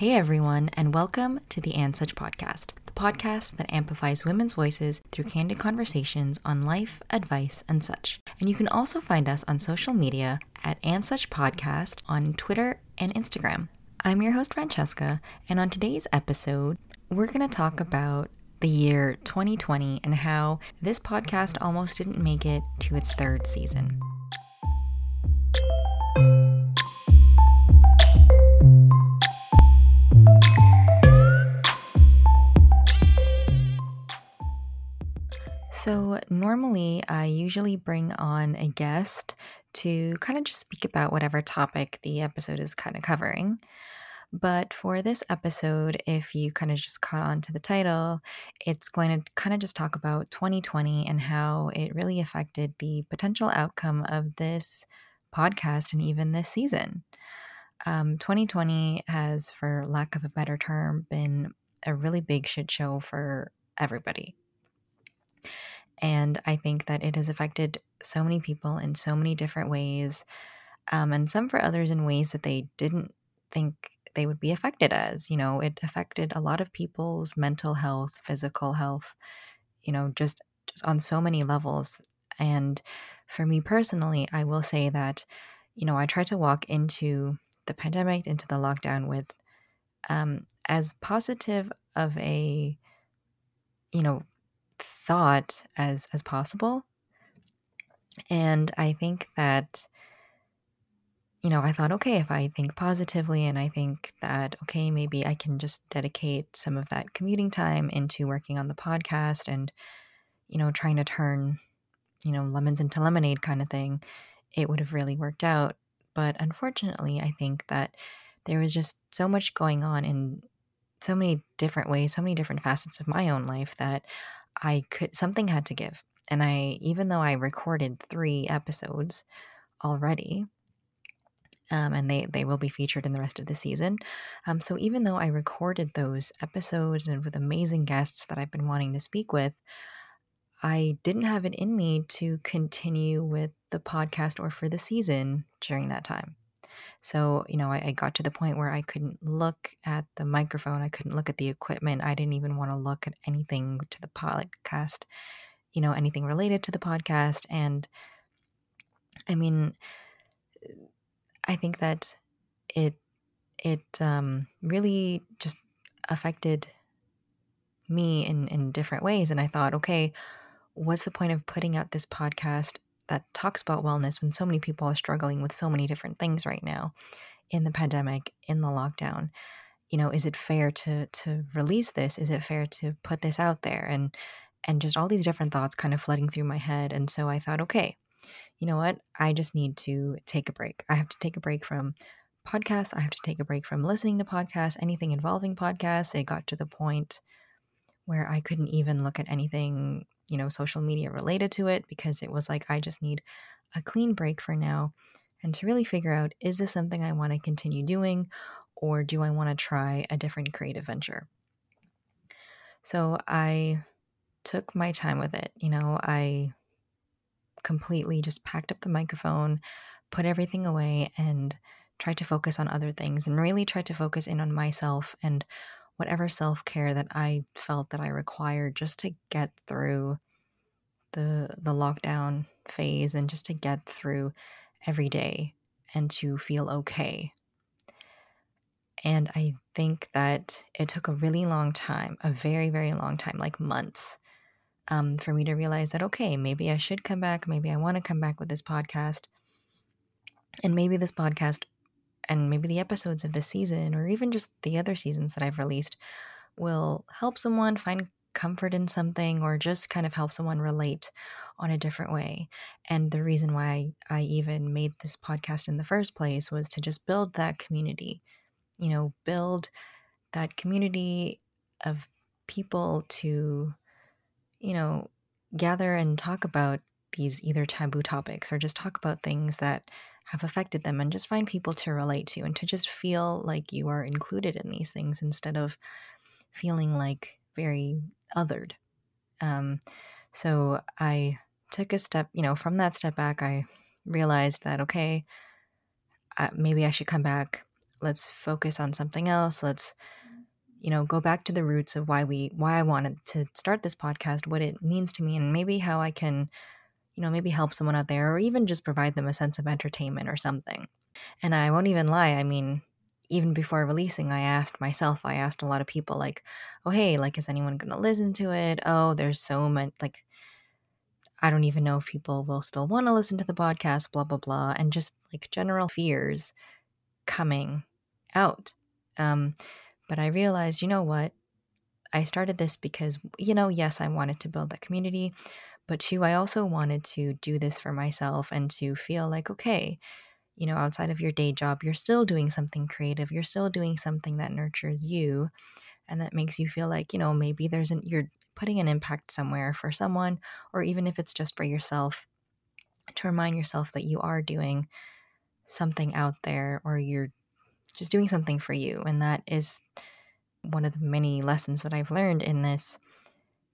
Hey everyone, and welcome to the And Such podcast, the podcast that amplifies women's voices through candid conversations on life, advice, and such. And you can also find us on social media at And Such Podcast on Twitter and Instagram. I'm your host, Francesca, and on today's episode, we're going to talk about the year 2020 and how this podcast almost didn't make it to its third season. Normally I usually bring on a guest to kind of just speak about whatever topic the episode is kind of covering. But for this episode, if you kind of just caught on to the title, it's going to kind of just talk about 2020 and how it really affected the potential outcome of this podcast and even this season. Um, 2020 has, for lack of a better term, been a really big shit show for everybody. And I think that it has affected so many people in so many different ways, um, and some for others in ways that they didn't think they would be affected as. You know, it affected a lot of people's mental health, physical health, you know, just, just on so many levels. And for me personally, I will say that, you know, I try to walk into the pandemic, into the lockdown with um, as positive of a, you know, thought as as possible. And i think that you know i thought okay if i think positively and i think that okay maybe i can just dedicate some of that commuting time into working on the podcast and you know trying to turn you know lemons into lemonade kind of thing it would have really worked out. But unfortunately i think that there was just so much going on in so many different ways so many different facets of my own life that I could something had to give. And I even though I recorded 3 episodes already, um, and they they will be featured in the rest of the season. Um, so even though I recorded those episodes and with amazing guests that I've been wanting to speak with, I didn't have it in me to continue with the podcast or for the season during that time. So, you know, I, I, got to the point where I couldn't look at the microphone, I couldn't look at the equipment, I didn't even want to look at anything to the podcast, you know, anything related to the podcast. And I mean, I think that it it um, really just affected me in in different ways. And I thought, okay, what's the point of putting out this podcast that talks about wellness when so many people are struggling with so many different things right now in the pandemic, in the lockdown. You know, is it fair to to release this? Is it fair to put this out there? And and just all these different thoughts kind of flooding through my head. And so I thought, okay, you know what? I just need to take a break. I have to take a break from podcasts. I have to take a break from listening to podcasts, anything involving podcasts. It got to the point where I couldn't even look at anything you know, social media related to it because it was like, I just need a clean break for now and to really figure out is this something I want to continue doing or do I want to try a different creative venture? So I took my time with it. You know, I completely just packed up the microphone, put everything away, and tried to focus on other things and really tried to focus in on myself and whatever self care that I felt that I required just to get through the the lockdown phase and just to get through every day and to feel okay. And I think that it took a really long time, a very, very long time, like months, um, for me to realize that, okay, maybe I should come back. Maybe I want to come back with this podcast. And maybe this podcast and maybe the episodes of this season or even just the other seasons that I've released will help someone find comfort in something or just kind of help someone relate on a different way. And the reason why I even made this podcast in the first place was to just build that community, you know, build that community of people to, you know, gather and talk about these either taboo topics or just talk about things that have affected them and just find people to relate to and to just feel like you are included in these things instead of feeling like very othered. Um, so I took a step, you know, from that step back, I realized that, okay, uh, maybe I should come back let's focus on something else. Let's you know, go back to the roots of why we why I wanted to start this podcast, what it means to me and maybe how I can you know, maybe help someone out there or even just provide them a sense of entertainment or something. And I won't even lie, I mean, even before releasing, I asked myself, I asked a lot of people, like, oh, hey, like, is anyone going to listen to it? Oh, there's so much, like, I don't even know if people will still want to listen to the podcast, blah, blah, blah. And just like general fears coming out. Um, but I realized, you know what? I started this because, you know, yes, I wanted to build that community, but two, I also wanted to do this for myself and to feel like, okay, you know, outside of your day job, you're still doing something creative. You're still doing something that nurtures you and that makes you feel like, you know, maybe there's an, you're putting an impact somewhere for someone, or even if it's just for yourself, to remind yourself that you are doing something out there or you're just doing something for you. And that is one of the many lessons that I've learned in this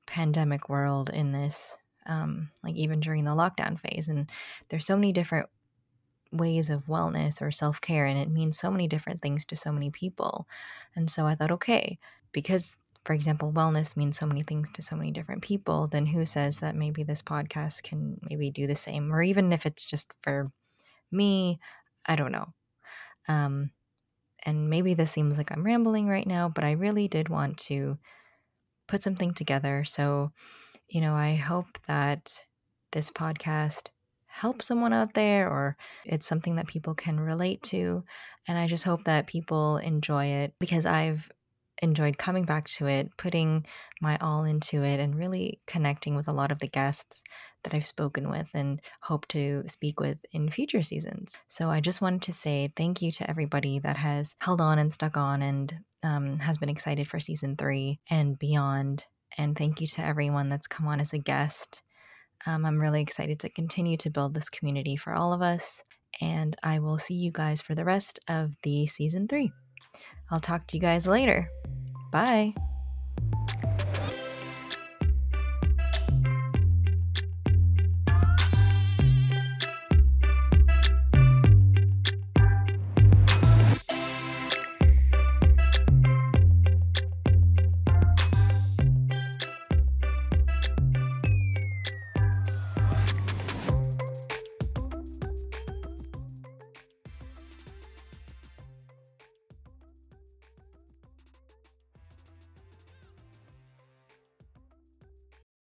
pandemic world, in this, um, like even during the lockdown phase. And there's so many different ways of wellness or self care, and it means so many different things to so many people. And so I thought, okay, because for example, wellness means so many things to so many different people, then who says that maybe this podcast can maybe do the same? Or even if it's just for me, I don't know. Um, and maybe this seems like I'm rambling right now, but I really did want to put something together. So, you know, I hope that this podcast helps someone out there or it's something that people can relate to. And I just hope that people enjoy it because I've enjoyed coming back to it, putting my all into it, and really connecting with a lot of the guests that I've spoken with and hope to speak with in future seasons. So I just wanted to say thank you to everybody that has held on and stuck on and um, has been excited for season three and beyond. And thank you to everyone that's come on as a guest. Um, I'm really excited to continue to build this community for all of us. And I will see you guys for the rest of the season three. I'll talk to you guys later. Bye.